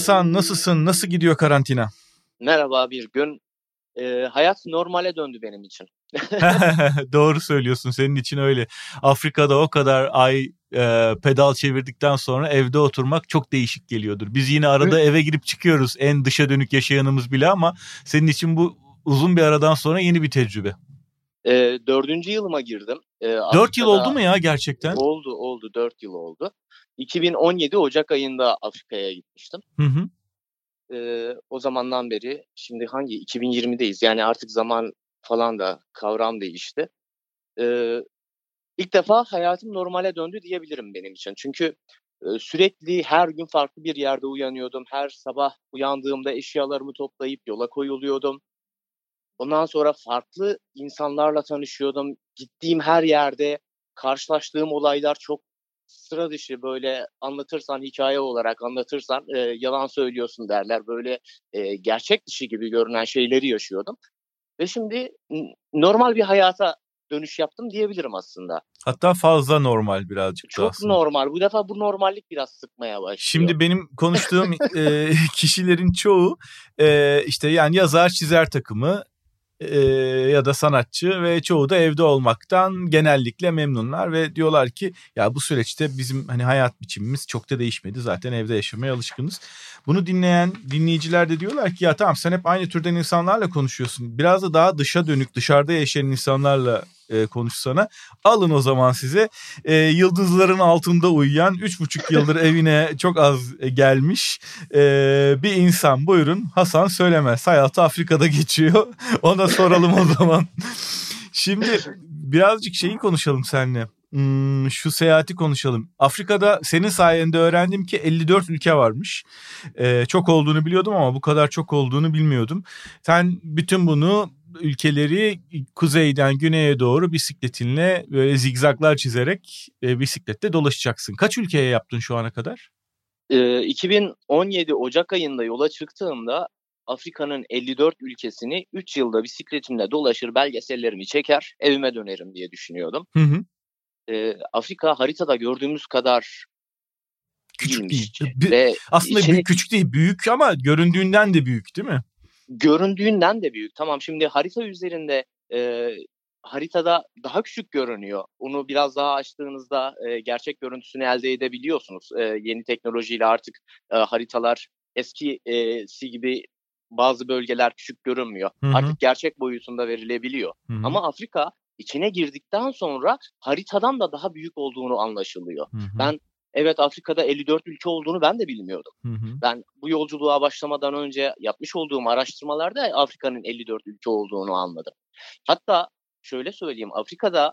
Hasan, nasılsın? Nasıl gidiyor karantina? Merhaba bir gün. Ee, hayat normale döndü benim için. Doğru söylüyorsun, senin için öyle. Afrika'da o kadar ay e, pedal çevirdikten sonra evde oturmak çok değişik geliyordur. Biz yine arada eve girip çıkıyoruz en dışa dönük yaşayanımız bile ama senin için bu uzun bir aradan sonra yeni bir tecrübe. E, dördüncü yılıma girdim. E, Dört yıl oldu mu ya gerçekten? Oldu oldu dört yıl oldu. 2017 Ocak ayında Afrika'ya gitmiştim. Hı hı. Ee, o zamandan beri şimdi hangi 2020'deyiz yani artık zaman falan da kavram değişti. Ee, ilk defa hayatım normale döndü diyebilirim benim için. Çünkü e, sürekli her gün farklı bir yerde uyanıyordum. Her sabah uyandığımda eşyalarımı toplayıp yola koyuluyordum. Ondan sonra farklı insanlarla tanışıyordum. Gittiğim her yerde karşılaştığım olaylar çok sıra dışı böyle anlatırsan hikaye olarak anlatırsan e, yalan söylüyorsun derler. Böyle e, gerçek dışı gibi görünen şeyleri yaşıyordum. Ve şimdi normal bir hayata dönüş yaptım diyebilirim aslında. Hatta fazla normal birazcık Çok aslında. normal. Bu defa bu normallik biraz sıkmaya başlıyor. Şimdi benim konuştuğum e, kişilerin çoğu e, işte yani yazar çizer takımı e, ya da sanatçı ve çoğu da evde olmaktan genellikle memnunlar ve diyorlar ki ya bu süreçte bizim hani hayat biçimimiz çok da değişmedi zaten evde yaşamaya alışkınız. Bunu dinleyen dinleyiciler de diyorlar ki ya tamam sen hep aynı türden insanlarla konuşuyorsun biraz da daha dışa dönük dışarıda yaşayan insanlarla e, konuşsana. Alın o zaman size e, yıldızların altında uyuyan 3,5 yıldır evine çok az gelmiş e, bir insan. Buyurun Hasan Söylemez. Hayatı Afrika'da geçiyor. Ona soralım o zaman. Şimdi birazcık şeyi konuşalım seninle. Hmm, şu seyahati konuşalım. Afrika'da senin sayende öğrendim ki 54 ülke varmış. Ee, çok olduğunu biliyordum ama bu kadar çok olduğunu bilmiyordum. Sen bütün bunu ülkeleri kuzeyden güneye doğru bisikletinle böyle zigzaglar çizerek e, bisiklette dolaşacaksın. Kaç ülkeye yaptın şu ana kadar? E, 2017 Ocak ayında yola çıktığımda Afrika'nın 54 ülkesini 3 yılda bisikletimle dolaşır belgesellerimi çeker evime dönerim diye düşünüyordum. Hı hı. E, Afrika haritada gördüğümüz kadar küçük değil. Ve Aslında içine... büyük, küçük değil büyük ama göründüğünden de büyük değil mi? Göründüğünden de büyük. Tamam şimdi harita üzerinde e, haritada daha küçük görünüyor. Onu biraz daha açtığınızda e, gerçek görüntüsünü elde edebiliyorsunuz. E, yeni teknolojiyle artık e, haritalar eskisi gibi bazı bölgeler küçük görünmüyor. Hı hı. Artık gerçek boyutunda verilebiliyor. Hı hı. Ama Afrika içine girdikten sonra haritadan da daha büyük olduğunu anlaşılıyor. Hı hı. Ben Evet Afrika'da 54 ülke olduğunu ben de bilmiyordum. Hı hı. Ben bu yolculuğa başlamadan önce yapmış olduğum araştırmalarda Afrika'nın 54 ülke olduğunu anladım. Hatta şöyle söyleyeyim Afrika'da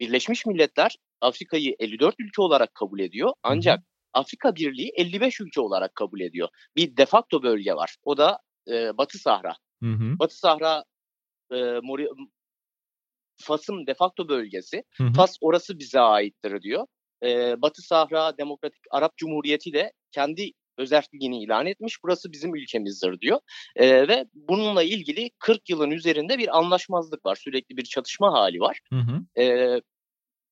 Birleşmiş Milletler Afrika'yı 54 ülke olarak kabul ediyor. Ancak hı hı. Afrika Birliği 55 ülke olarak kabul ediyor. Bir de facto bölge var. O da e, Batı Sahra. Hı hı. Batı Sahra e, Mori, Fas'ın de facto bölgesi. Hı hı. Fas orası bize aittir diyor e, Batı Sahra Demokratik Arap Cumhuriyeti de kendi özelliğini ilan etmiş. Burası bizim ülkemizdir diyor. E, ve bununla ilgili 40 yılın üzerinde bir anlaşmazlık var. Sürekli bir çatışma hali var. Hı hı. E,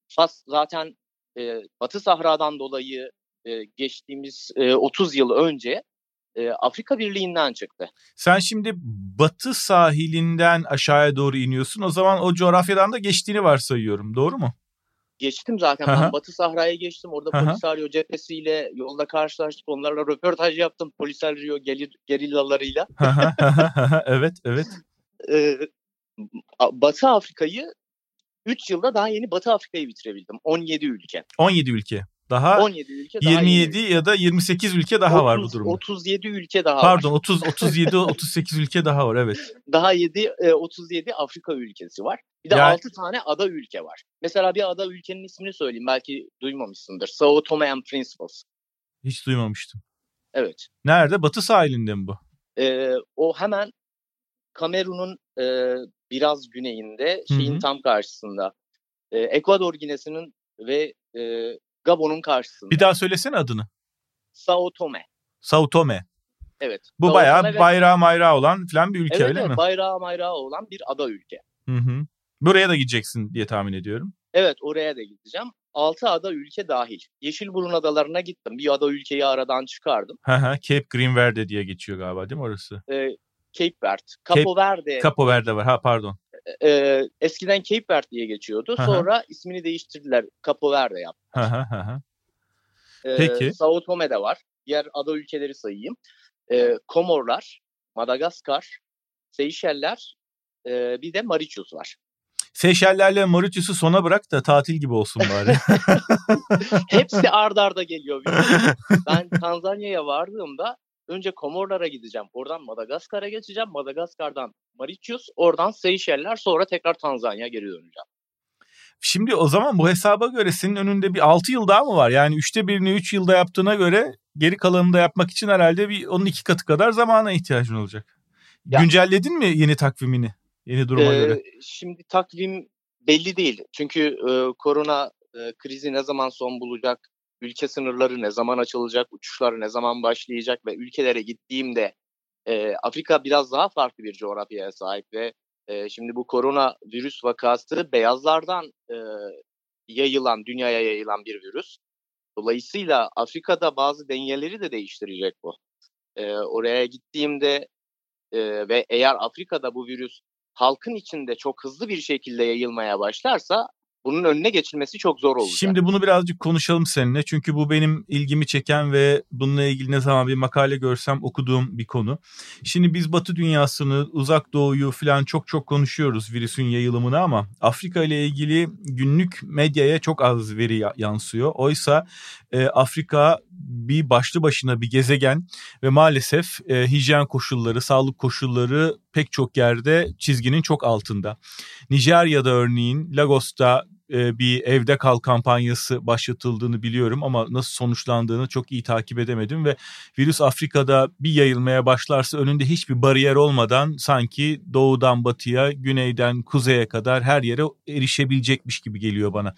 Fas zaten e, Batı Sahra'dan dolayı e, geçtiğimiz e, 30 yıl önce e, Afrika Birliği'nden çıktı. Sen şimdi batı sahilinden aşağıya doğru iniyorsun. O zaman o coğrafyadan da geçtiğini varsayıyorum. Doğru mu? Geçtim zaten. Ben Batı Sahra'ya geçtim. Orada Polisario cephesiyle yolda karşılaştık. Onlarla röportaj yaptım. Polisario gelir, gerillalarıyla. evet, evet. Ee, Batı Afrika'yı 3 yılda daha yeni Batı Afrika'yı bitirebildim. 17 ülke. 17 ülke. Daha 17 ülke daha 27 yeni. ya da 28 ülke daha 30, var bu durumda. 37 ülke daha Pardon, var. 30 37 38 ülke daha var evet. Daha 7 37 Afrika ülkesi var. Bir de yani... 6 tane ada ülke var. Mesela bir ada ülkenin ismini söyleyeyim. Belki duymamışsındır. Sao Tome and Principe. Hiç duymamıştım. Evet. Nerede? Batı sahilinde mi bu? Ee, o hemen Kamerun'un e, biraz güneyinde, şeyin Hı-hı. tam karşısında. E, Ekvador Ginesi'nin ve e, Gabon'un karşısında. Bir daha söylesene adını. Sao Tome. Sao Tome. Evet. Bu Sao bayağı Tome bayrağı mayrağı olan falan bir ülke evet, öyle evet, mi? bayrağı mayrağı olan bir ada ülke. Hı hı. Buraya da gideceksin diye tahmin ediyorum. Evet oraya da gideceğim. 6 ada ülke dahil. Yeşilburun adalarına gittim. Bir ada ülkeyi aradan çıkardım. Cape Green Verde diye geçiyor galiba değil mi orası? Ee, Cape Verde. Capo Verde. Capo Verde var. Ha pardon. Ee, eskiden Cape Verde diye geçiyordu. Sonra ismini değiştirdiler. Capo Verde yaptılar. Ee, Peki. Sao Tome'de var. Diğer ada ülkeleri sayayım. Ee, Komorlar, Madagaskar, Seyşeller, e, bir de Mauritius var. Seyşellerle Mauritius'u sona bırak da tatil gibi olsun bari. Hepsi ard arda geliyor. Ben Tanzanya'ya vardığımda önce Komorlara gideceğim. Oradan Madagaskar'a geçeceğim. Madagaskar'dan Mauritius, oradan Seyşeller, sonra tekrar Tanzanya geri döneceğim. Şimdi o zaman bu hesaba göre senin önünde bir 6 yıl daha mı var? Yani üçte birini 3 üç yılda yaptığına göre geri kalanını da yapmak için herhalde bir onun iki katı kadar zamana ihtiyacın olacak. Ya, Güncelledin mi yeni takvimini? Yeni duruma e, göre. Şimdi takvim belli değil. Çünkü e, korona e, krizi ne zaman son bulacak? Ülke sınırları ne zaman açılacak? Uçuşlar ne zaman başlayacak? Ve ülkelere gittiğimde e, Afrika biraz daha farklı bir coğrafyaya sahip ve e, şimdi bu korona virüs vakası beyazlardan e, yayılan, dünyaya yayılan bir virüs. Dolayısıyla Afrika'da bazı dengeleri de değiştirecek bu. E, oraya gittiğimde e, ve eğer Afrika'da bu virüs halkın içinde çok hızlı bir şekilde yayılmaya başlarsa bunun önüne geçilmesi çok zor olacak. Şimdi bunu birazcık konuşalım seninle. Çünkü bu benim ilgimi çeken ve bununla ilgili ne zaman bir makale görsem okuduğum bir konu. Şimdi biz Batı dünyasını, Uzak Doğu'yu falan çok çok konuşuyoruz virüsün yayılımını ama Afrika ile ilgili günlük medyaya çok az veri yansıyor. Oysa e, Afrika bir başlı başına bir gezegen ve maalesef e, hijyen koşulları, sağlık koşulları pek çok yerde çizginin çok altında. Nijerya'da örneğin Lagos'ta bir evde kal kampanyası başlatıldığını biliyorum ama nasıl sonuçlandığını çok iyi takip edemedim ve virüs Afrika'da bir yayılmaya başlarsa önünde hiçbir bariyer olmadan sanki doğudan batıya, güneyden kuzeye kadar her yere erişebilecekmiş gibi geliyor bana.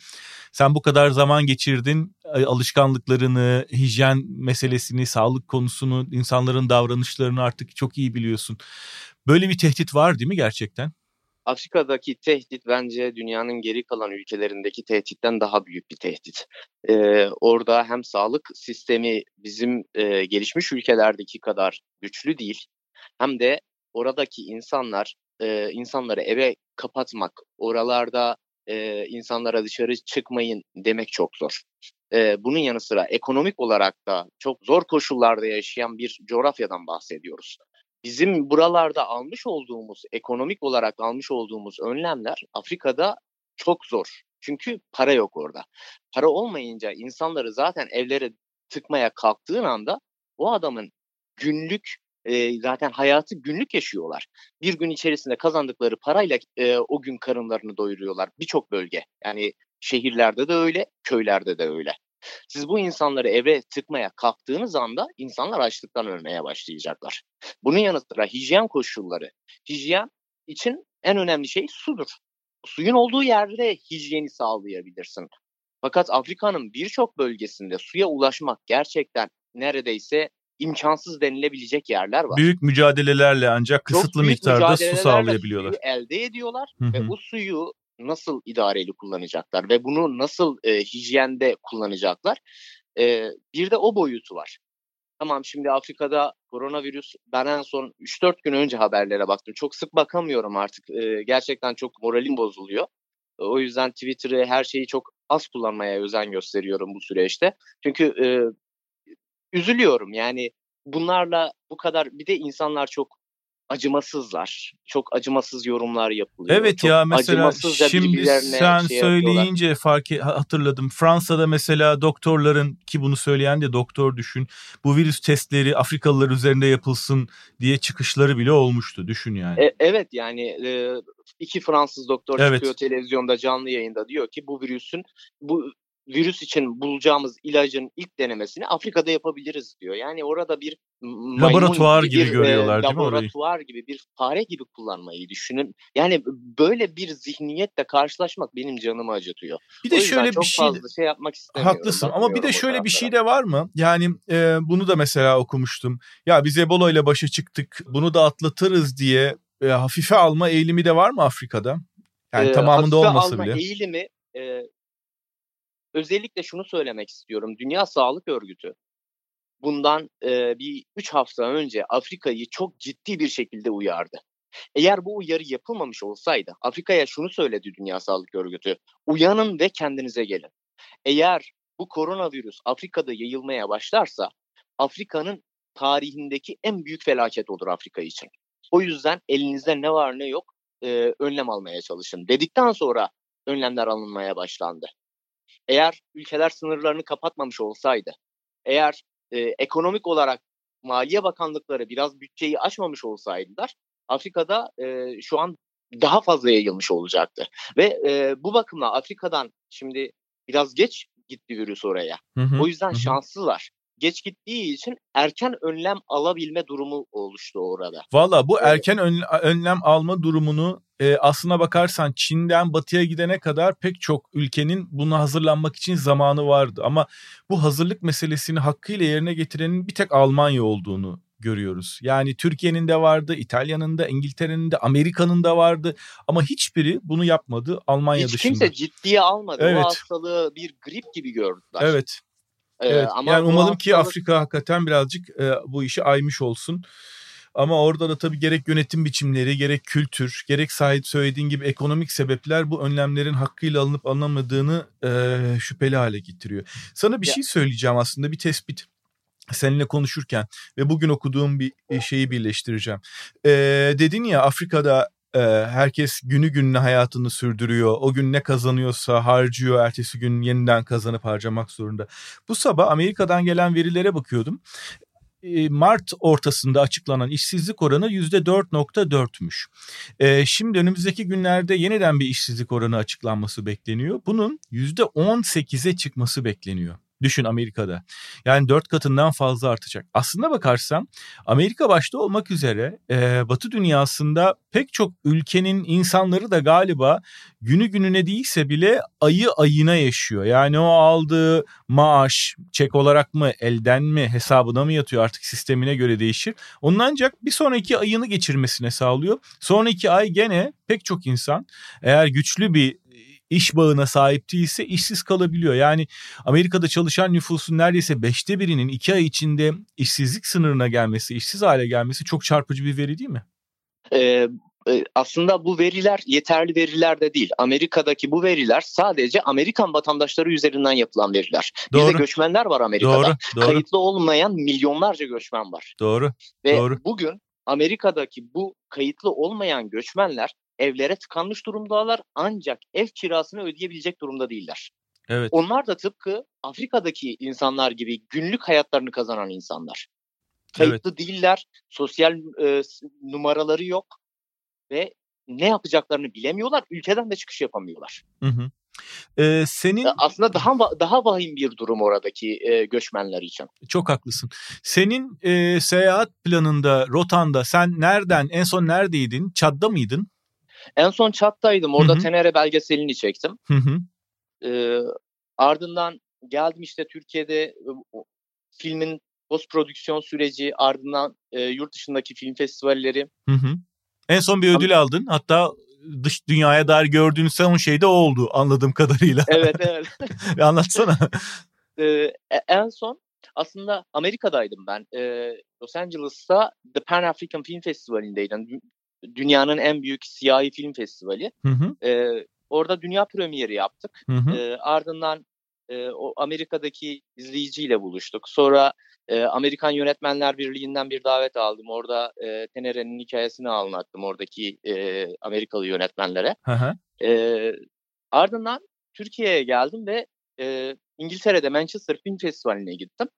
Sen bu kadar zaman geçirdin, alışkanlıklarını, hijyen meselesini, sağlık konusunu, insanların davranışlarını artık çok iyi biliyorsun. Böyle bir tehdit var değil mi gerçekten? Afrika'daki tehdit bence dünyanın geri kalan ülkelerindeki tehditten daha büyük bir tehdit. Ee, orada hem sağlık sistemi bizim e, gelişmiş ülkelerdeki kadar güçlü değil, hem de oradaki insanlar e, insanları eve kapatmak, oralarda e, insanlara dışarı çıkmayın demek çok zor. E, bunun yanı sıra ekonomik olarak da çok zor koşullarda yaşayan bir coğrafyadan bahsediyoruz bizim buralarda almış olduğumuz, ekonomik olarak almış olduğumuz önlemler Afrika'da çok zor. Çünkü para yok orada. Para olmayınca insanları zaten evlere tıkmaya kalktığın anda o adamın günlük e, zaten hayatı günlük yaşıyorlar. Bir gün içerisinde kazandıkları parayla e, o gün karınlarını doyuruyorlar. Birçok bölge. Yani şehirlerde de öyle, köylerde de öyle. Siz bu insanları eve tıkmaya kalktığınız anda insanlar açlıktan ölmeye başlayacaklar. Bunun yanı sıra hijyen koşulları. Hijyen için en önemli şey sudur. Suyun olduğu yerde hijyeni sağlayabilirsin. Fakat Afrika'nın birçok bölgesinde suya ulaşmak gerçekten neredeyse imkansız denilebilecek yerler var. Büyük mücadelelerle ancak kısıtlı miktarda su sağlayabiliyorlar. elde ediyorlar Hı-hı. ve bu suyu nasıl idareli kullanacaklar ve bunu nasıl e, hijyende kullanacaklar? E, bir de o boyutu var. Tamam şimdi Afrika'da koronavirüs ben en son 3-4 gün önce haberlere baktım. Çok sık bakamıyorum artık. E, gerçekten çok moralim bozuluyor. O yüzden Twitter'ı her şeyi çok az kullanmaya özen gösteriyorum bu süreçte. Çünkü e, üzülüyorum yani bunlarla bu kadar bir de insanlar çok acımasızlar. Çok acımasız yorumlar yapılıyor. Evet Çok ya mesela şimdi sen şey söyleyince fark e, hatırladım. Fransa'da mesela doktorların ki bunu söyleyen de doktor düşün. Bu virüs testleri Afrikalılar üzerinde yapılsın diye çıkışları bile olmuştu düşün yani. E, evet yani e, iki Fransız doktor evet. çıkıyor televizyonda canlı yayında diyor ki bu virüsün bu virüs için bulacağımız ilacın ilk denemesini Afrika'da yapabiliriz diyor. Yani orada bir laboratuvar gibi, gibi bir, görüyorlar e, değil mi orayı? Laboratuvar gibi bir fare gibi kullanmayı düşünün. Yani böyle bir zihniyetle karşılaşmak benim canımı acıtıyor. Bir de şöyle bir şey fazla şey yapmak istemiyorum. Haklısın ama bir de şöyle bir şey de var mı? Yani e, bunu da mesela okumuştum. Ya biz Ebola ile başa çıktık. Bunu da atlatırız diye e, hafife alma eğilimi de var mı Afrika'da? Yani e, tamamında olmasa alma bile. eğilimi e, özellikle şunu söylemek istiyorum. Dünya Sağlık Örgütü bundan e, bir 3 hafta önce Afrika'yı çok ciddi bir şekilde uyardı. Eğer bu uyarı yapılmamış olsaydı Afrika'ya şunu söyledi Dünya Sağlık Örgütü. Uyanın ve kendinize gelin. Eğer bu koronavirüs Afrika'da yayılmaya başlarsa Afrika'nın tarihindeki en büyük felaket olur Afrika için. O yüzden elinizde ne var ne yok e, önlem almaya çalışın. Dedikten sonra önlemler alınmaya başlandı. Eğer ülkeler sınırlarını kapatmamış olsaydı, eğer e, ekonomik olarak Maliye Bakanlıkları biraz bütçeyi aşmamış olsaydılar, Afrika'da e, şu an daha fazla yayılmış olacaktı. Ve e, bu bakımla Afrika'dan şimdi biraz geç gitti virüs oraya. Hı hı, o yüzden hı. şanslılar geç gittiği için erken önlem alabilme durumu oluştu orada. Valla bu erken önlem alma durumunu e, aslına bakarsan Çin'den batıya gidene kadar pek çok ülkenin buna hazırlanmak için zamanı vardı. Ama bu hazırlık meselesini hakkıyla yerine getirenin bir tek Almanya olduğunu görüyoruz. Yani Türkiye'nin de vardı, İtalya'nın da, İngiltere'nin de, Amerika'nın da vardı ama hiçbiri bunu yapmadı Almanya Hiç dışında. Hiç kimse ciddiye almadı. Evet. O hastalığı bir grip gibi gördüler. Evet. Evet. Ama yani umalım ki Afrika hakikaten birazcık e, bu işi aymış olsun. Ama orada da tabii gerek yönetim biçimleri, gerek kültür, gerek sahip söylediğin gibi ekonomik sebepler bu önlemlerin hakkıyla alınıp alınamadığını e, şüpheli hale getiriyor. Sana bir ya. şey söyleyeceğim aslında bir tespit seninle konuşurken ve bugün okuduğum bir şeyi birleştireceğim. Ee, dedin ya Afrika'da herkes günü gününe hayatını sürdürüyor. O gün ne kazanıyorsa harcıyor. Ertesi gün yeniden kazanıp harcamak zorunda. Bu sabah Amerika'dan gelen verilere bakıyordum. Mart ortasında açıklanan işsizlik oranı %4.4'müş. E, şimdi önümüzdeki günlerde yeniden bir işsizlik oranı açıklanması bekleniyor. Bunun %18'e çıkması bekleniyor. Düşün Amerika'da. Yani dört katından fazla artacak. Aslında bakarsam Amerika başta olmak üzere e, Batı dünyasında pek çok ülkenin insanları da galiba günü gününe değilse bile ayı ayına yaşıyor. Yani o aldığı maaş çek olarak mı elden mi hesabına mı yatıyor artık sistemine göre değişir. Onun ancak bir sonraki ayını geçirmesine sağlıyor. Sonraki ay gene pek çok insan eğer güçlü bir iş bağına sahip değilse işsiz kalabiliyor. Yani Amerika'da çalışan nüfusun neredeyse beşte birinin iki ay içinde işsizlik sınırına gelmesi, işsiz hale gelmesi çok çarpıcı bir veri değil mi? Ee, aslında bu veriler yeterli veriler de değil. Amerika'daki bu veriler sadece Amerikan vatandaşları üzerinden yapılan veriler. Doğru. Bizde göçmenler var Amerika'da. Doğru, doğru. Kayıtlı olmayan milyonlarca göçmen var. Doğru. Ve doğru. bugün Amerika'daki bu kayıtlı olmayan göçmenler evlere tıkanmış durumdalar ancak ev kirasını ödeyebilecek durumda değiller. Evet. Onlar da tıpkı Afrika'daki insanlar gibi günlük hayatlarını kazanan insanlar. Kayıtlı evet. değiller, sosyal e, numaraları yok ve ne yapacaklarını bilemiyorlar, ülkeden de çıkış yapamıyorlar. Hı hı. Ee, senin aslında daha daha vahim bir durum oradaki e, göçmenler için. Çok haklısın. Senin e, seyahat planında, rotanda sen nereden en son neredeydin? Çad'da mıydın? En son Çat'taydım. Orada Hı-hı. Tenere belgeselini çektim. Ee, ardından geldim işte Türkiye'de filmin post prodüksiyon süreci ardından e, yurt dışındaki film festivalleri. Hı hı. En son bir ödül aldın. Hatta dış dünyaya dair gördüğün son şey de o oldu anladığım kadarıyla. Evet evet. Anlatsana. ee, en son aslında Amerika'daydım ben. Ee, Los Angeles'ta The Pan African Film Festivali'ndeydim dünyanın en büyük siyahi film festivali. Hı hı. E, orada dünya premieri yaptık. Hı hı. E, ardından e, o Amerika'daki izleyiciyle buluştuk. Sonra e, Amerikan Yönetmenler Birliği'nden bir davet aldım. Orada e, Tenere'nin hikayesini anlattım oradaki e, Amerikalı yönetmenlere. Hı hı. E, ardından Türkiye'ye geldim ve e, İngiltere'de Manchester Film Festivali'ne gittim.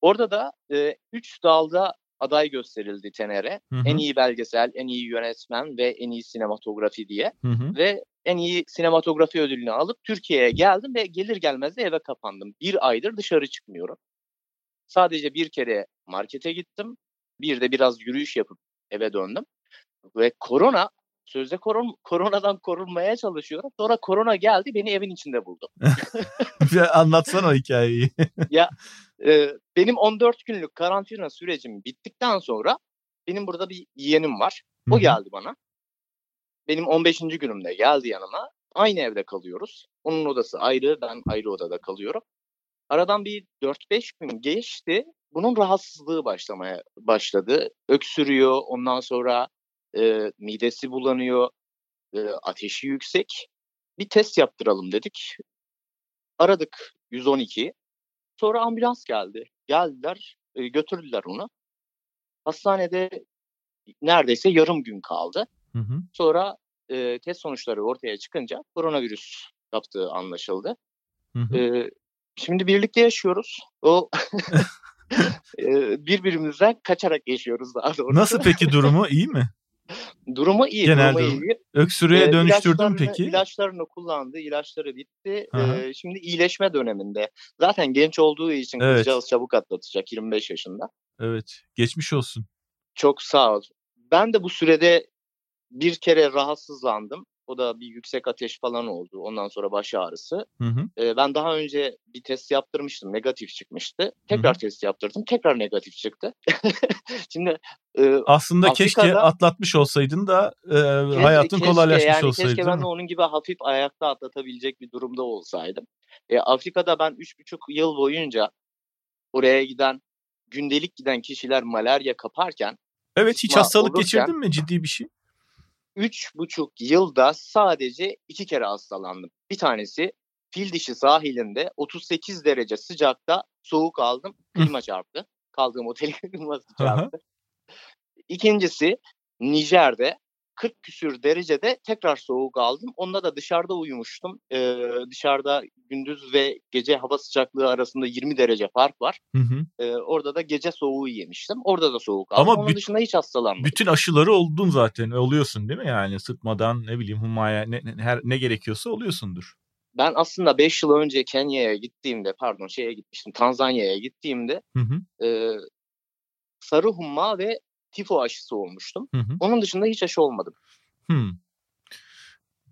Orada da e, üç dalda aday gösterildi Tenere. En iyi belgesel, en iyi yönetmen ve en iyi sinematografi diye. Hı hı. Ve en iyi sinematografi ödülünü alıp Türkiye'ye geldim ve gelir gelmez de eve kapandım. Bir aydır dışarı çıkmıyorum. Sadece bir kere markete gittim. Bir de biraz yürüyüş yapıp eve döndüm. Ve korona sözde koron, koronadan korunmaya çalışıyorum. Sonra korona geldi beni evin içinde buldu. Anlatsana o hikayeyi. ya e, benim 14 günlük karantina sürecim bittikten sonra benim burada bir yeğenim var. O geldi bana. Benim 15. günümde geldi yanıma. Aynı evde kalıyoruz. Onun odası ayrı, ben ayrı odada kalıyorum. Aradan bir 4-5 gün geçti. Bunun rahatsızlığı başlamaya başladı. Öksürüyor, ondan sonra e, midesi bulanıyor, e, ateşi yüksek. Bir test yaptıralım dedik. Aradık 112. Sonra ambulans geldi. Geldiler, e, götürdüler onu. Hastanede neredeyse yarım gün kaldı. Hı hı. Sonra e, test sonuçları ortaya çıkınca koronavirüs yaptığı anlaşıldı. Hı hı. E, şimdi birlikte yaşıyoruz. O e, birbirimizden kaçarak yaşıyoruz daha doğrusu. Nasıl peki durumu iyi mi? Durumu iyi. Genel durumu durum. iyi. Öksürüğe Ee, dönüştürdün peki? İlaçlarını kullandı, ilaçları bitti. Ee, şimdi iyileşme döneminde. Zaten genç olduğu için Evet. kızcağız çabuk atlatacak 25 yaşında. Evet. Geçmiş olsun. Çok sağ ol. Ben de bu sürede bir kere rahatsızlandım. O da bir yüksek ateş falan oldu. Ondan sonra baş ağrısı. Hı hı. Ee, ben daha önce bir test yaptırmıştım. Negatif çıkmıştı. Tekrar test yaptırdım. Tekrar negatif çıktı. Şimdi e, Aslında keşke Afrika'da- atlatmış olsaydın da e, Keşke- hayatın keşke, kolaylaşmış yani olsaydı. Keşke ben de onun gibi hafif ayakta atlatabilecek bir durumda olsaydım. E, Afrika'da ben üç buçuk yıl boyunca oraya giden, gündelik giden kişiler malaria kaparken Evet hiç hastalık olurken- geçirdin mi ciddi bir şey? Üç buçuk yılda sadece iki kere hastalandım. Bir tanesi fil dişi sahilinde 38 derece sıcakta soğuk aldım. Klima çarptı. Kaldığım otelin kliması çarptı. İkincisi Nijer'de 40 küsür derecede tekrar soğuk aldım. Onda da dışarıda uyumuştum. Ee, dışarıda gündüz ve gece hava sıcaklığı arasında 20 derece fark var. Hı hı. Ee, orada da gece soğuğu yemiştim. Orada da soğuk aldım. Ama Onun büt- dışında hiç hastalanmadım. Bütün aşıları oldun zaten. Oluyorsun değil mi yani? Sıtmadan ne bileyim humaya ne, ne, her, ne gerekiyorsa oluyorsundur. Ben aslında 5 yıl önce Kenya'ya gittiğimde, pardon şeye gitmiştim, Tanzanya'ya gittiğimde Hı hı. e, sarı humma ve tifo aşısı olmuştum. Hı hı. Onun dışında hiç aşı olmadım. Hmm.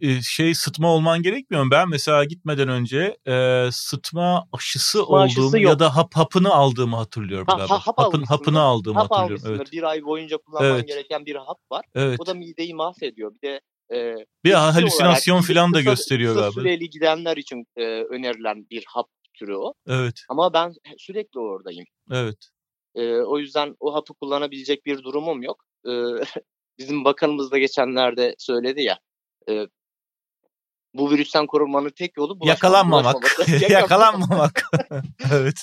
Ee, şey sıtma olman gerekmiyor mu? Ben mesela gitmeden önce e, sıtma aşısı Sıtma aşısı olduğumu yok. ya da hap hapını aldığımı hatırlıyorum Ha, ha- hap Hapın, hapını aldığımı Hap hatırlıyorum. Evet. Bir ay boyunca kullanman Evet. gereken bir hap var. Evet. O da mideyi mahvediyor. Bir de e, Bir halüsinasyon olarak falan da kısa- gösteriyor kısa galiba. süreli gidenler için e, önerilen bir hap türü o. Evet. Ama ben sürekli oradayım. Evet. E, o yüzden o hapı kullanabilecek bir durumum yok. E, bizim bakanımız da geçenlerde söyledi ya. e, bu virüsten korunmanın tek yolu Yakalanmamak. Yakalanmamak. evet.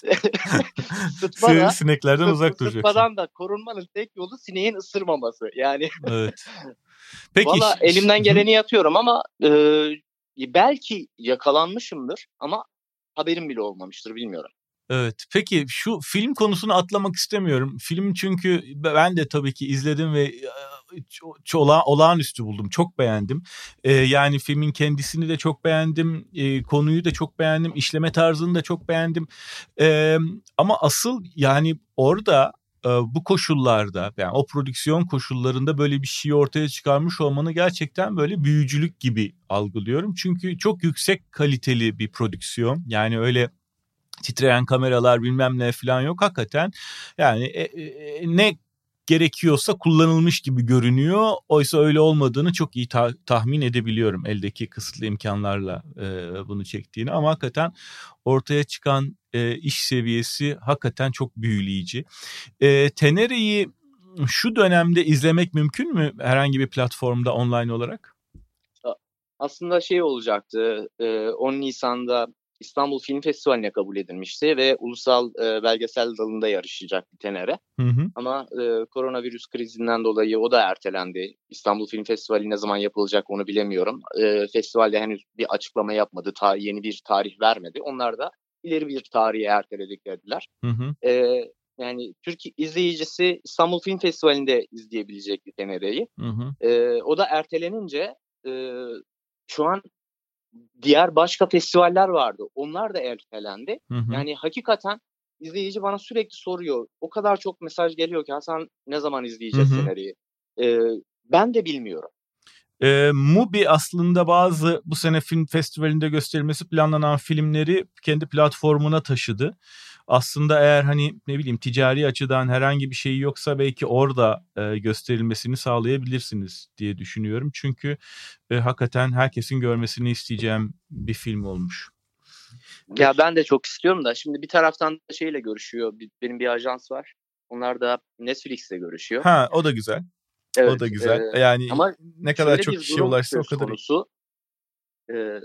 Sıtma da- Sivrisineklerden Sıt- uzak duracaksın. Sıtmadan da korunmanın tek yolu sineğin ısırmaması. Yani Evet. Peki. valla elimden geleni yapıyorum ama e, belki yakalanmışımdır ama haberim bile olmamıştır bilmiyorum. Evet. Peki şu film konusunu atlamak istemiyorum. Film çünkü ben de tabii ki izledim ve e, çola, olağanüstü buldum. Çok beğendim. Ee, yani filmin kendisini de çok beğendim. Ee, konuyu da çok beğendim. işleme tarzını da çok beğendim. Ee, ama asıl yani orada e, bu koşullarda yani o prodüksiyon koşullarında böyle bir şeyi ortaya çıkarmış olmanı gerçekten böyle büyücülük gibi algılıyorum. Çünkü çok yüksek kaliteli bir prodüksiyon. Yani öyle titreyen kameralar bilmem ne falan yok hakikaten. Yani e, e, ne gerekiyorsa kullanılmış gibi görünüyor. Oysa öyle olmadığını çok iyi ta- tahmin edebiliyorum eldeki kısıtlı imkanlarla e, bunu çektiğini. Ama hakikaten ortaya çıkan e, iş seviyesi hakikaten çok büyüleyici. E, Tenere'yi şu dönemde izlemek mümkün mü herhangi bir platformda online olarak? Aslında şey olacaktı e, 10 Nisan'da İstanbul Film Festivali'ne kabul edilmişti ve ulusal e, belgesel dalında yarışacaktı Tenere. Hı hı. Ama e, koronavirüs krizinden dolayı o da ertelendi. İstanbul Film Festivali ne zaman yapılacak onu bilemiyorum. E, festivalde henüz bir açıklama yapmadı, ta, yeni bir tarih vermedi. Onlar da ileri bir tarihe erteledik dediler. Hı hı. E, yani Türk izleyicisi İstanbul Film Festivali'nde izleyebilecekti Tenere'yi. Hı hı. E, o da ertelenince e, şu an diğer başka festivaller vardı. Onlar da ertelendi. Hı hı. Yani hakikaten izleyici bana sürekli soruyor. O kadar çok mesaj geliyor ki Hasan ne zaman izleyeceğiz Hı hı. senaryoyu? Ee, ben de bilmiyorum. E, Mubi aslında bazı bu sene film festivalinde gösterilmesi planlanan filmleri kendi platformuna taşıdı. Aslında eğer hani ne bileyim ticari açıdan herhangi bir şey yoksa belki orada e, gösterilmesini sağlayabilirsiniz diye düşünüyorum. Çünkü e, hakikaten herkesin görmesini isteyeceğim bir film olmuş. Ya ben de çok istiyorum da şimdi bir taraftan da şeyle görüşüyor. Benim bir ajans var. Onlar da Netflix'le görüşüyor. Ha o da güzel. Evet, o da güzel. E, yani ama ne kadar çok kişiye ulaşsa o kadar. Konusu, e,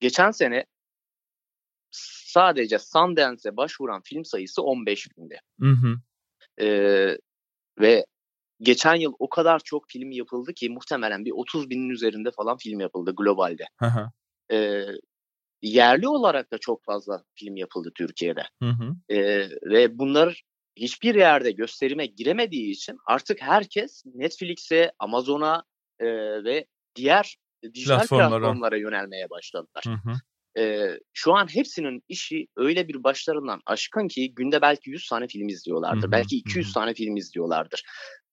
geçen sene sadece Sundance'e başvuran film sayısı 15 bindi. Hı hı. E, ve geçen yıl o kadar çok film yapıldı ki muhtemelen bir 30 binin üzerinde falan film yapıldı globalde. Hı hı. E, yerli olarak da çok fazla film yapıldı Türkiye'de. Hı hı. E, ve bunlar hiçbir yerde gösterime giremediği için artık herkes Netflix'e, Amazon'a e, ve diğer dijital platformlara, platformlara yönelmeye başladılar. Hı hı. E, şu an hepsinin işi öyle bir başlarından aşkın ki günde belki 100 tane film izliyorlardır. Hı hı. Belki 200 hı. tane film izliyorlardır.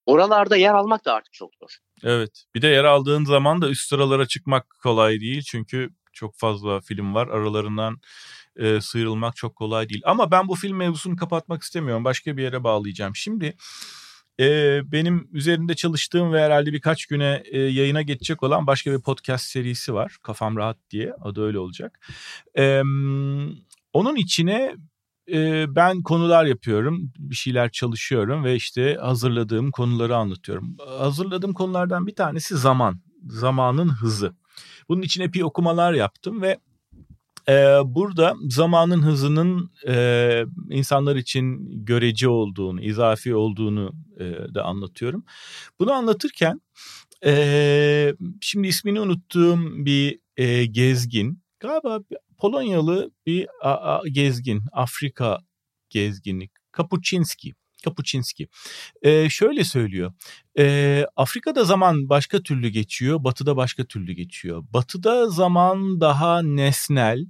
Oralarda yer almak da artık çok zor. Evet. Bir de yer aldığın zaman da üst sıralara çıkmak kolay değil. Çünkü çok fazla film var. Aralarından e, sıyrılmak çok kolay değil. Ama ben bu film mevzusunu kapatmak istemiyorum. Başka bir yere bağlayacağım. Şimdi benim üzerinde çalıştığım ve herhalde birkaç güne e, yayına geçecek olan başka bir podcast serisi var. Kafam Rahat diye. Adı öyle olacak. E, onun içine e, ben konular yapıyorum. Bir şeyler çalışıyorum ve işte hazırladığım konuları anlatıyorum. Hazırladığım konulardan bir tanesi zaman. Zamanın hızı. Bunun için epey okumalar yaptım ve e, burada zamanın hızının e, insanlar için görece olduğunu, izafi olduğunu e, da anlatıyorum. Bunu anlatırken e, şimdi ismini unuttuğum bir e, gezgin, galiba Polonyalı bir a, a, gezgin, Afrika gezgini, Kapuczynski Kapuçinski. Ee, şöyle söylüyor. Ee, Afrika'da zaman başka türlü geçiyor, Batı'da başka türlü geçiyor. Batı'da zaman daha nesnel,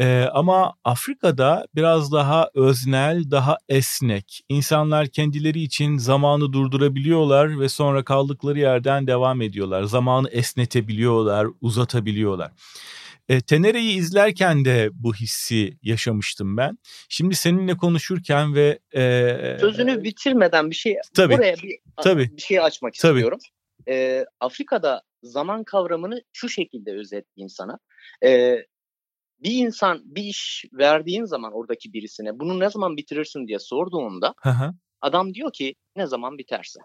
ee, ama Afrika'da biraz daha öznel, daha esnek. İnsanlar kendileri için zamanı durdurabiliyorlar ve sonra kaldıkları yerden devam ediyorlar. Zamanı esnetebiliyorlar, uzatabiliyorlar. E, Tenere'yi izlerken de bu hissi yaşamıştım ben. Şimdi seninle konuşurken ve e, sözünü bitirmeden bir şey tabii, buraya bir tabii, bir şey açmak tabii. istiyorum. E, Afrika'da zaman kavramını şu şekilde özetleyeyim sana. E, bir insan bir iş verdiğin zaman oradaki birisine bunu ne zaman bitirirsin diye sorduğunda adam diyor ki ne zaman biterse.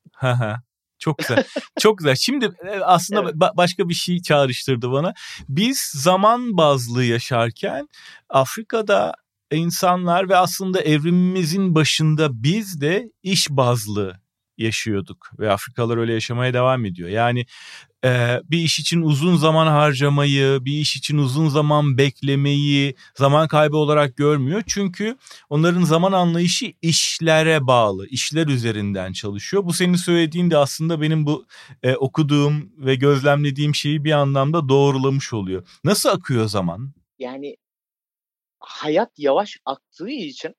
Çok güzel. Çok güzel. Şimdi e, aslında evet. ba- başka bir şey çağrıştırdı bana. Biz zaman bazlı yaşarken Afrika'da insanlar ve aslında evrimimizin başında biz de iş bazlı yaşıyorduk ve Afrikalılar öyle yaşamaya devam ediyor. Yani e, bir iş için uzun zaman harcamayı, bir iş için uzun zaman beklemeyi zaman kaybı olarak görmüyor. Çünkü onların zaman anlayışı işlere bağlı, işler üzerinden çalışıyor. Bu senin söylediğin de aslında benim bu e, okuduğum ve gözlemlediğim şeyi bir anlamda doğrulamış oluyor. Nasıl akıyor zaman? Yani hayat yavaş aktığı için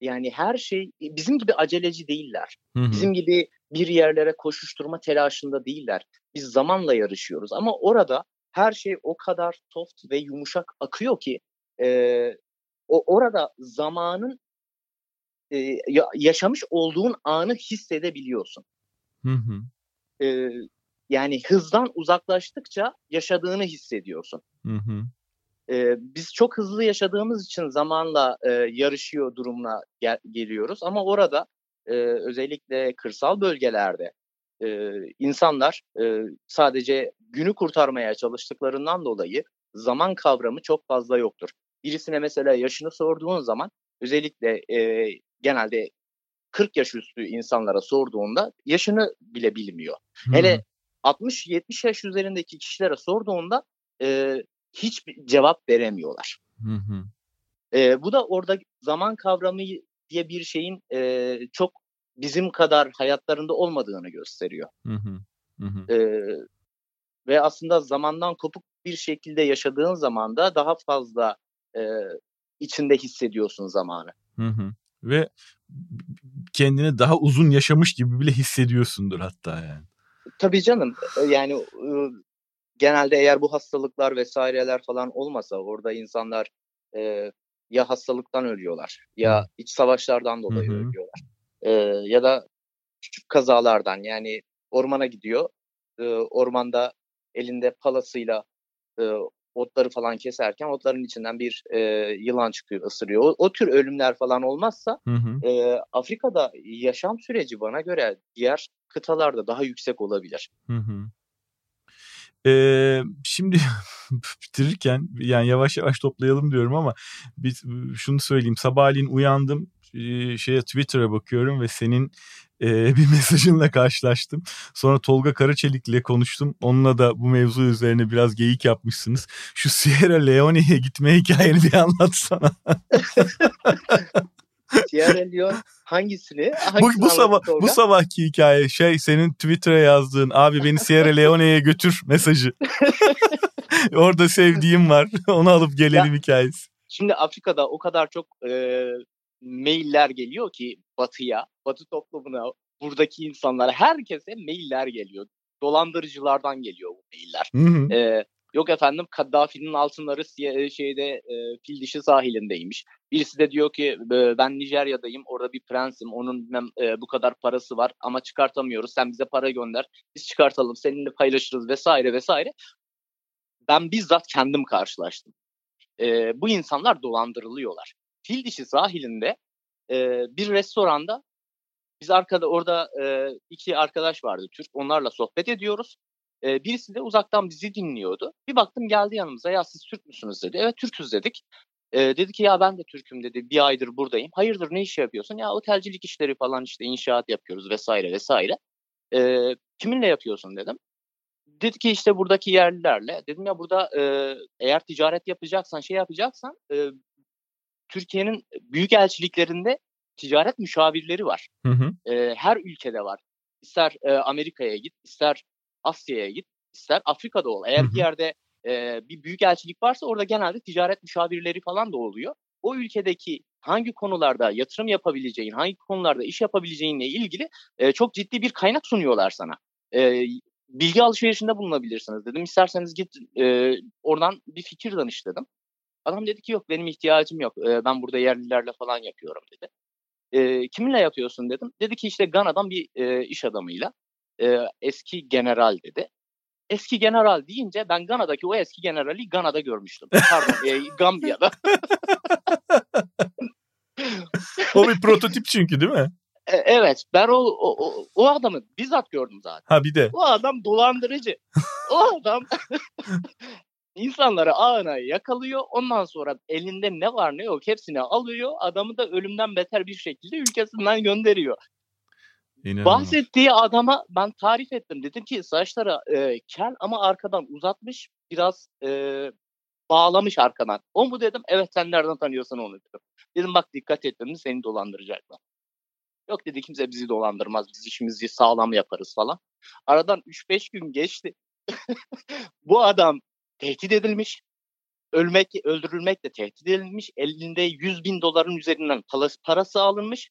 yani her şey bizim gibi aceleci değiller. Hı hı. Bizim gibi bir yerlere koşuşturma telaşında değiller. Biz zamanla yarışıyoruz ama orada her şey o kadar soft ve yumuşak akıyor ki e, o orada zamanın e, yaşamış olduğun anı hissedebiliyorsun. Hı hı. E, yani hızdan uzaklaştıkça yaşadığını hissediyorsun. Hı hı. E, biz çok hızlı yaşadığımız için zamanla e, yarışıyor durumuna gel- geliyoruz ama orada e, özellikle kırsal bölgelerde e, insanlar e, sadece günü kurtarmaya çalıştıklarından dolayı zaman kavramı çok fazla yoktur. Birisine mesela yaşını sorduğun zaman özellikle e, genelde 40 yaş üstü insanlara sorduğunda yaşını bile bilmiyor. Hmm. Hele 60-70 yaş üzerindeki kişilere sorduğunda e, hiç cevap veremiyorlar. Hı hı. E, bu da orada zaman kavramı diye bir şeyin e, çok bizim kadar hayatlarında olmadığını gösteriyor. Hı hı. Hı hı. E, ve aslında zamandan kopuk bir şekilde yaşadığın zaman da daha fazla e, içinde hissediyorsun zamanı. Hı hı. Ve kendini daha uzun yaşamış gibi bile hissediyorsundur hatta yani. Tabii canım. Yani genelde eğer bu hastalıklar vesaireler falan olmasa orada insanlar e, ya hastalıktan ölüyorlar ya iç savaşlardan dolayı Hı-hı. ölüyorlar. Ee, ya da küçük kazalardan yani ormana gidiyor. E, ormanda elinde palasıyla e, otları falan keserken otların içinden bir e, yılan çıkıyor, ısırıyor. O, o tür ölümler falan olmazsa hı hı. E, Afrika'da yaşam süreci bana göre diğer kıtalarda daha yüksek olabilir. Hı hı. Ee, şimdi bitirirken yani yavaş yavaş toplayalım diyorum ama bir, şunu söyleyeyim. Sabahleyin uyandım şeye Twitter'a bakıyorum ve senin e, bir mesajınla karşılaştım. Sonra Tolga Karaçelik'le konuştum. Onunla da bu mevzu üzerine biraz geyik yapmışsınız. Şu Sierra Leone'ye gitme hikayeni bir anlatsana. Sierra Leone hangisini? bu, bu sabah bu sabahki hikaye şey senin Twitter'a yazdığın abi beni Sierra Leone'ye götür mesajı. Orada sevdiğim var. Onu alıp gelelim ya, hikayesi. Şimdi Afrika'da o kadar çok e, mailler geliyor ki batıya, batı toplumuna, buradaki insanlara, herkese mailler geliyor. Dolandırıcılardan geliyor bu mailler. Hı hı. Ee, yok efendim Kaddafi'nin altınları e, şeyde e, fil dişi sahilindeymiş. Birisi de diyor ki ben Nijerya'dayım orada bir prensim onun e, bu kadar parası var ama çıkartamıyoruz sen bize para gönder biz çıkartalım seninle paylaşırız vesaire vesaire. Ben bizzat kendim karşılaştım. E, bu insanlar dolandırılıyorlar. Fil dişi sahilinde e, bir restoranda biz arkada orada e, iki arkadaş vardı Türk. Onlarla sohbet ediyoruz. E, birisi de uzaktan bizi dinliyordu. Bir baktım geldi yanımıza. Ya siz Türk müsünüz dedi. Evet Türk'üz dedik. E, dedi ki ya ben de Türk'üm dedi. Bir aydır buradayım. Hayırdır ne iş yapıyorsun? Ya otelcilik işleri falan işte inşaat yapıyoruz vesaire vesaire. E, kiminle yapıyorsun dedim. Dedi ki işte buradaki yerlilerle. Dedim ya burada e, eğer ticaret yapacaksan şey yapacaksan e, Türkiye'nin büyük elçiliklerinde ticaret müşavirleri var. Hı hı. E, her ülkede var. İster e, Amerika'ya git, ister Asya'ya git, ister Afrika'da ol. Eğer bir yerde e, bir büyük elçilik varsa orada genelde ticaret müşavirleri falan da oluyor. O ülkedeki hangi konularda yatırım yapabileceğin, hangi konularda iş yapabileceğinle ilgili e, çok ciddi bir kaynak sunuyorlar sana. E, bilgi alışverişinde bulunabilirsiniz dedim. İsterseniz git e, oradan bir fikir danış dedim. Adam dedi ki yok benim ihtiyacım yok. E, ben burada yerlilerle falan yapıyorum dedi. E, kiminle yapıyorsun dedim. Dedi ki işte Gana'dan bir e, iş adamıyla. E, eski general dedi. Eski general deyince ben Gana'daki o eski generali Gana'da görmüştüm. Pardon e, Gambiya'da. o bir prototip çünkü değil mi? E, evet ben o, o, o adamı bizzat gördüm zaten. Ha bir de. O adam dolandırıcı. o adam insanları ağına yakalıyor. Ondan sonra elinde ne var ne yok hepsini alıyor. Adamı da ölümden beter bir şekilde ülkesinden gönderiyor. İnanılmaz. Bahsettiği adama ben tarif ettim. Dedim ki saçları e, kel ama arkadan uzatmış. Biraz e, bağlamış arkadan. O mu dedim? Evet sen nereden tanıyorsun onu dedim. Dedim bak dikkat et seni dolandıracaklar. Yok dedi kimse bizi dolandırmaz. Biz işimizi sağlam yaparız falan. Aradan 3-5 gün geçti. Bu adam tehdit edilmiş. Ölmek, öldürülmekle tehdit edilmiş. Elinde 100 bin doların üzerinden parası alınmış.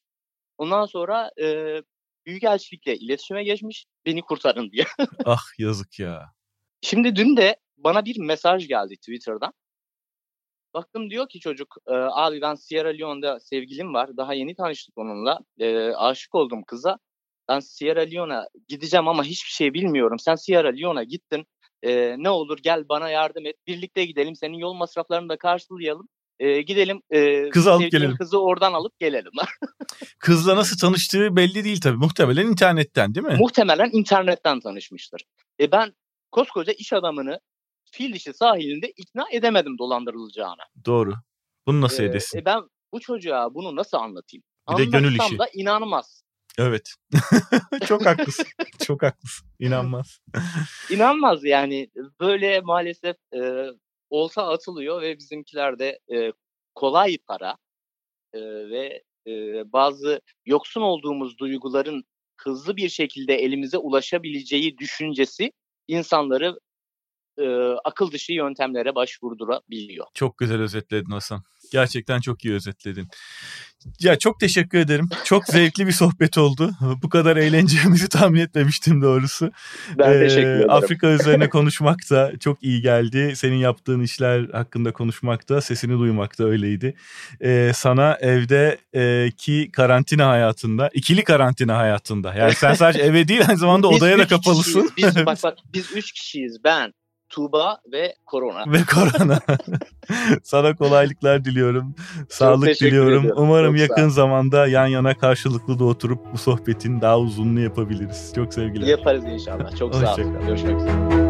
Ondan sonra e, Büyükelçilikle iletişime geçmiş. Beni kurtarın diye. ah yazık ya. Şimdi dün de bana bir mesaj geldi Twitter'dan. Baktım diyor ki çocuk abi ben Sierra Leone'da sevgilim var. Daha yeni tanıştık onunla. E, aşık oldum kıza. Ben Sierra Leone'a gideceğim ama hiçbir şey bilmiyorum. Sen Sierra Leone'a gittin e, ne olur gel bana yardım et. Birlikte gidelim. Senin yol masraflarını da karşılayalım. E, gidelim e, kızı alıp gelelim. Kızı oradan alıp gelelim. Kızla nasıl tanıştığı belli değil tabii. Muhtemelen internetten değil mi? Muhtemelen internetten tanışmıştır. E ben koskoca iş adamını fil dişi sahilinde ikna edemedim dolandırılacağına. Doğru. Bunu nasıl e, edesin? E ben bu çocuğa bunu nasıl anlatayım? Bir de gönül işi. da inanmaz. Evet. Çok haklısın. Çok haklısın. İnanmaz. İnanmaz yani. Böyle maalesef e, olsa atılıyor ve bizimkiler de e, kolay para e, ve e, bazı yoksun olduğumuz duyguların hızlı bir şekilde elimize ulaşabileceği düşüncesi insanları e, akıl dışı yöntemlere başvurdurabiliyor. Çok güzel özetledin Hasan. Gerçekten çok iyi özetledin. Ya çok teşekkür ederim. Çok zevkli bir sohbet oldu. Bu kadar eğleneceğimizi tahmin etmemiştim doğrusu. Ben ee, teşekkür ederim. Afrika üzerine konuşmak da çok iyi geldi. Senin yaptığın işler hakkında konuşmak da, sesini duymak da öyleydi. Ee, sana evdeki karantina hayatında, ikili karantina hayatında. Yani sen sadece eve değil aynı zamanda odaya da kapalısın. Kişiyiz. Biz, bak bak biz üç kişiyiz. Ben, Tuğba ve Korona. Ve Korona. Sana kolaylıklar diliyorum. Sağlık diliyorum. Ediyorum. Umarım Çok yakın zamanda yan yana karşılıklı da oturup bu sohbetin daha uzunluğu yapabiliriz. Çok sevgiler. Yaparız inşallah. Çok sağ olun. Görüşmek üzere.